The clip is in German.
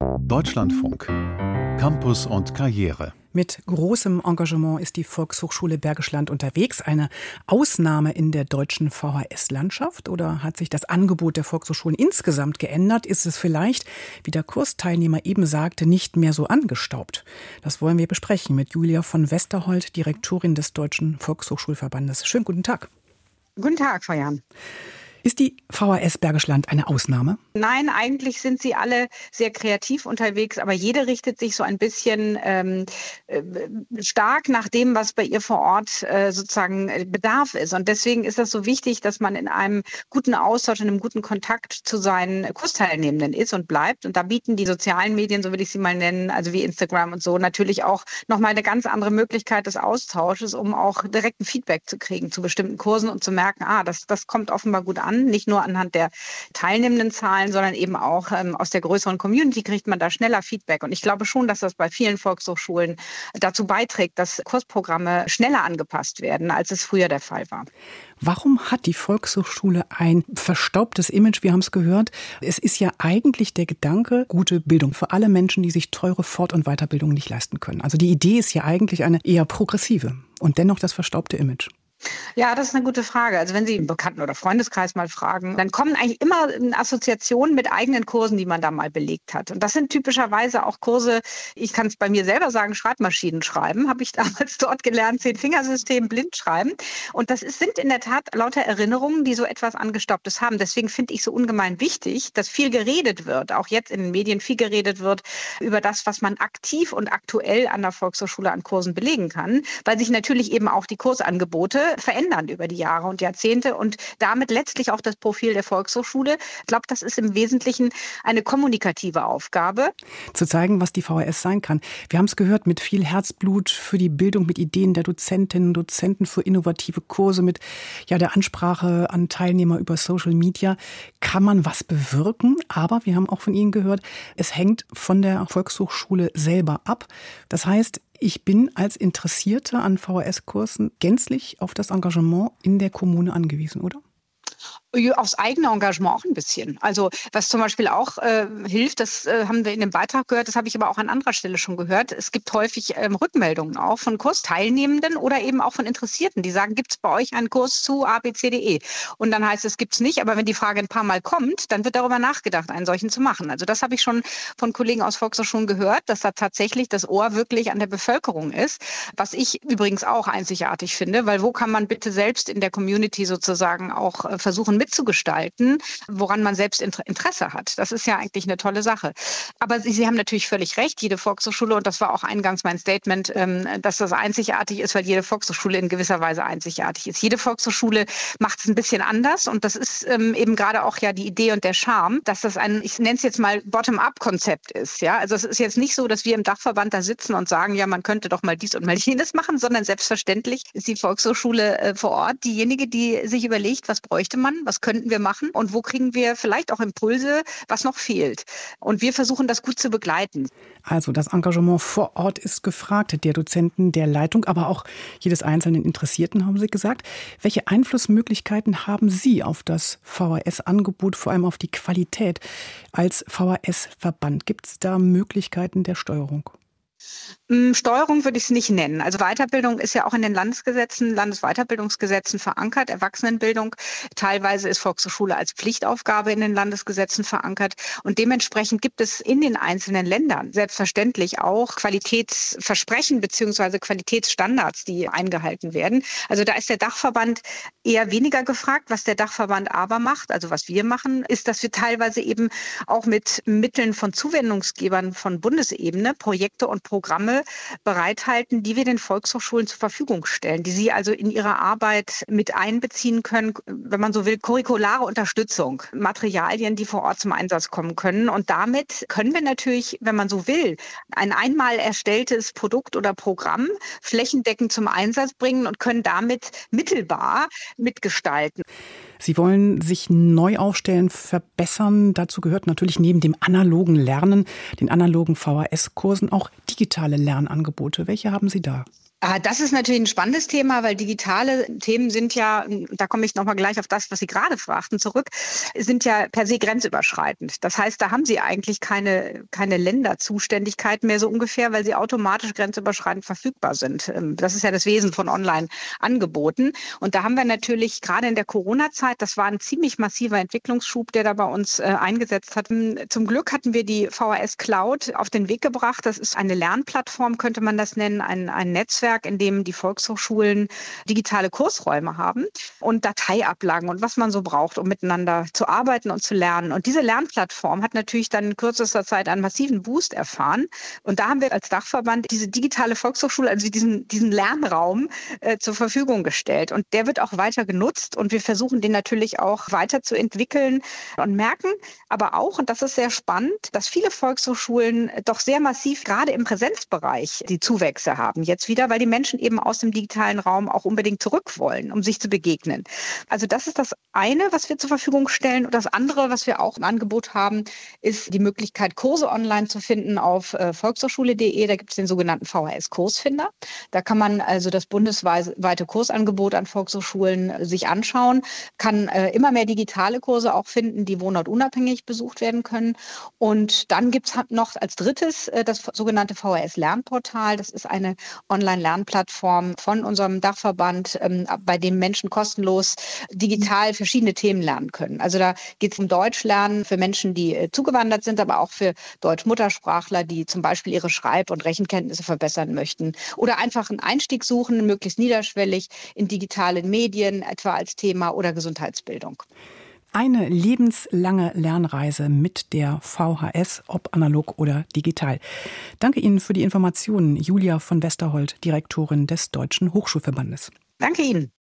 Deutschlandfunk. Campus und Karriere. Mit großem Engagement ist die Volkshochschule Bergisch Land unterwegs. Eine Ausnahme in der deutschen VHS-Landschaft? Oder hat sich das Angebot der Volkshochschulen insgesamt geändert? Ist es vielleicht, wie der Kursteilnehmer eben sagte, nicht mehr so angestaubt? Das wollen wir besprechen mit Julia von Westerhold, Direktorin des Deutschen Volkshochschulverbandes. Schönen guten Tag. Guten Tag, Frau Jan. Ist die VHS Bergisch Land eine Ausnahme? Nein, eigentlich sind sie alle sehr kreativ unterwegs, aber jede richtet sich so ein bisschen ähm, äh, stark nach dem, was bei ihr vor Ort äh, sozusagen äh, Bedarf ist. Und deswegen ist das so wichtig, dass man in einem guten Austausch, in einem guten Kontakt zu seinen Kursteilnehmenden ist und bleibt. Und da bieten die sozialen Medien, so will ich sie mal nennen, also wie Instagram und so, natürlich auch nochmal eine ganz andere Möglichkeit des Austausches, um auch direkten Feedback zu kriegen zu bestimmten Kursen und zu merken, ah, das, das kommt offenbar gut an an, nicht nur anhand der teilnehmenden Zahlen, sondern eben auch ähm, aus der größeren Community kriegt man da schneller Feedback. Und ich glaube schon, dass das bei vielen Volkshochschulen dazu beiträgt, dass Kursprogramme schneller angepasst werden, als es früher der Fall war. Warum hat die Volkshochschule ein verstaubtes Image? Wir haben es gehört. Es ist ja eigentlich der Gedanke, gute Bildung für alle Menschen, die sich teure Fort- und Weiterbildung nicht leisten können. Also die Idee ist ja eigentlich eine eher progressive und dennoch das verstaubte Image. Ja, das ist eine gute Frage. Also wenn Sie im Bekannten- oder Freundeskreis mal fragen, dann kommen eigentlich immer Assoziationen mit eigenen Kursen, die man da mal belegt hat. Und das sind typischerweise auch Kurse, ich kann es bei mir selber sagen, Schreibmaschinen schreiben, habe ich damals dort gelernt, Zehn-Fingersystem, blind schreiben. Und das ist, sind in der Tat lauter Erinnerungen, die so etwas Angestopptes haben. Deswegen finde ich so ungemein wichtig, dass viel geredet wird, auch jetzt in den Medien viel geredet wird über das, was man aktiv und aktuell an der Volkshochschule an Kursen belegen kann, weil sich natürlich eben auch die Kursangebote verändern über die Jahre und Jahrzehnte und damit letztlich auch das Profil der Volkshochschule. Ich glaube, das ist im Wesentlichen eine kommunikative Aufgabe. Zu zeigen, was die VHS sein kann. Wir haben es gehört, mit viel Herzblut für die Bildung, mit Ideen der Dozentinnen und Dozenten für innovative Kurse, mit ja, der Ansprache an Teilnehmer über Social Media kann man was bewirken. Aber wir haben auch von Ihnen gehört, es hängt von der Volkshochschule selber ab. Das heißt, ich bin als Interessierte an VHS-Kursen gänzlich auf das Engagement in der Kommune angewiesen, oder? Aufs eigene Engagement auch ein bisschen. Also was zum Beispiel auch äh, hilft, das äh, haben wir in dem Beitrag gehört, das habe ich aber auch an anderer Stelle schon gehört. Es gibt häufig ähm, Rückmeldungen auch von Kursteilnehmenden oder eben auch von Interessierten, die sagen, gibt es bei euch einen Kurs zu ABCDE? Und dann heißt es, gibt es nicht, aber wenn die Frage ein paar Mal kommt, dann wird darüber nachgedacht, einen solchen zu machen. Also das habe ich schon von Kollegen aus Volkshochschulen gehört, dass da tatsächlich das Ohr wirklich an der Bevölkerung ist, was ich übrigens auch einzigartig finde, weil wo kann man bitte selbst in der Community sozusagen auch äh, versuchen, mitzugestalten, woran man selbst Interesse hat. Das ist ja eigentlich eine tolle Sache. Aber Sie, Sie haben natürlich völlig recht, jede Volkshochschule, und das war auch eingangs mein Statement, ähm, dass das einzigartig ist, weil jede Volkshochschule in gewisser Weise einzigartig ist. Jede Volkshochschule macht es ein bisschen anders und das ist ähm, eben gerade auch ja die Idee und der Charme, dass das ein, ich nenne es jetzt mal Bottom-up-Konzept ist. Ja, also es ist jetzt nicht so, dass wir im Dachverband da sitzen und sagen, ja, man könnte doch mal dies und mal jenes machen, sondern selbstverständlich ist die Volkshochschule äh, vor Ort diejenige, die sich überlegt, was bräuchte man, was könnten wir machen und wo kriegen wir vielleicht auch Impulse, was noch fehlt. Und wir versuchen das gut zu begleiten. Also das Engagement vor Ort ist gefragt, der Dozenten, der Leitung, aber auch jedes einzelnen Interessierten, haben Sie gesagt. Welche Einflussmöglichkeiten haben Sie auf das VHS-Angebot, vor allem auf die Qualität als VHS-Verband? Gibt es da Möglichkeiten der Steuerung? Hm, Steuerung würde ich es nicht nennen. Also Weiterbildung ist ja auch in den Landesgesetzen, Landesweiterbildungsgesetzen verankert, Erwachsenenbildung. Teilweise ist Volkshochschule als Pflichtaufgabe in den Landesgesetzen verankert. Und dementsprechend gibt es in den einzelnen Ländern selbstverständlich auch Qualitätsversprechen beziehungsweise Qualitätsstandards, die eingehalten werden. Also da ist der Dachverband eher weniger gefragt. Was der Dachverband aber macht, also was wir machen, ist, dass wir teilweise eben auch mit Mitteln von Zuwendungsgebern von Bundesebene Projekte und Programme bereithalten, die wir den Volkshochschulen zur Verfügung stellen, die sie also in ihrer Arbeit mit einbeziehen können, wenn man so will, curriculare Unterstützung, Materialien, die vor Ort zum Einsatz kommen können. Und damit können wir natürlich, wenn man so will, ein einmal erstelltes Produkt oder Programm flächendeckend zum Einsatz bringen und können damit mittelbar mitgestalten. Sie wollen sich neu aufstellen, verbessern. Dazu gehört natürlich neben dem analogen Lernen, den analogen VHS-Kursen auch digitale Lernangebote. Welche haben Sie da? Ah, das ist natürlich ein spannendes Thema, weil digitale Themen sind ja, da komme ich nochmal gleich auf das, was Sie gerade fragten, zurück, sind ja per se grenzüberschreitend. Das heißt, da haben Sie eigentlich keine, keine Länderzuständigkeit mehr so ungefähr, weil sie automatisch grenzüberschreitend verfügbar sind. Ähm, das ist ja das Wesen von Online-Angeboten. Und da haben wir natürlich gerade in der Corona-Zeit, das war ein ziemlich massiver Entwicklungsschub, der da bei uns äh, eingesetzt hat. Zum Glück hatten wir die VHS Cloud auf den Weg gebracht. Das ist eine Lernplattform, könnte man das nennen, ein, ein Netzwerk Netzwerk, in dem die Volkshochschulen digitale Kursräume haben und Dateiablagen und was man so braucht, um miteinander zu arbeiten und zu lernen. Und diese Lernplattform hat natürlich dann in kürzester Zeit einen massiven Boost erfahren. Und da haben wir als Dachverband diese digitale Volkshochschule, also diesen, diesen Lernraum äh, zur Verfügung gestellt. Und der wird auch weiter genutzt und wir versuchen den natürlich auch weiterzuentwickeln und merken aber auch, und das ist sehr spannend, dass viele Volkshochschulen doch sehr massiv gerade im Präsenzbereich die Zuwächse haben. Jetzt wieder, weil die Menschen eben aus dem digitalen Raum auch unbedingt zurück wollen, um sich zu begegnen. Also das ist das eine, was wir zur Verfügung stellen. Und das andere, was wir auch im Angebot haben, ist die Möglichkeit, Kurse online zu finden auf äh, volkshochschule.de. Da gibt es den sogenannten VHS-Kursfinder. Da kann man also das bundesweite Kursangebot an Volkshochschulen äh, sich anschauen, kann äh, immer mehr digitale Kurse auch finden, die wohnortunabhängig besucht werden können. Und dann gibt es noch als drittes das sogenannte VHS-Lernportal. Das ist eine online Lernplattform von unserem Dachverband, ähm, bei dem Menschen kostenlos digital verschiedene Themen lernen können. Also da geht es um Deutschlernen für Menschen, die äh, zugewandert sind, aber auch für Deutsch-Muttersprachler, die zum Beispiel ihre Schreib- und Rechenkenntnisse verbessern möchten oder einfach einen Einstieg suchen, möglichst niederschwellig in digitalen Medien, etwa als Thema oder Gesundheitsbildung. Eine lebenslange Lernreise mit der VHS, ob analog oder digital. Danke Ihnen für die Informationen, Julia von Westerhold, Direktorin des Deutschen Hochschulverbandes. Danke Ihnen.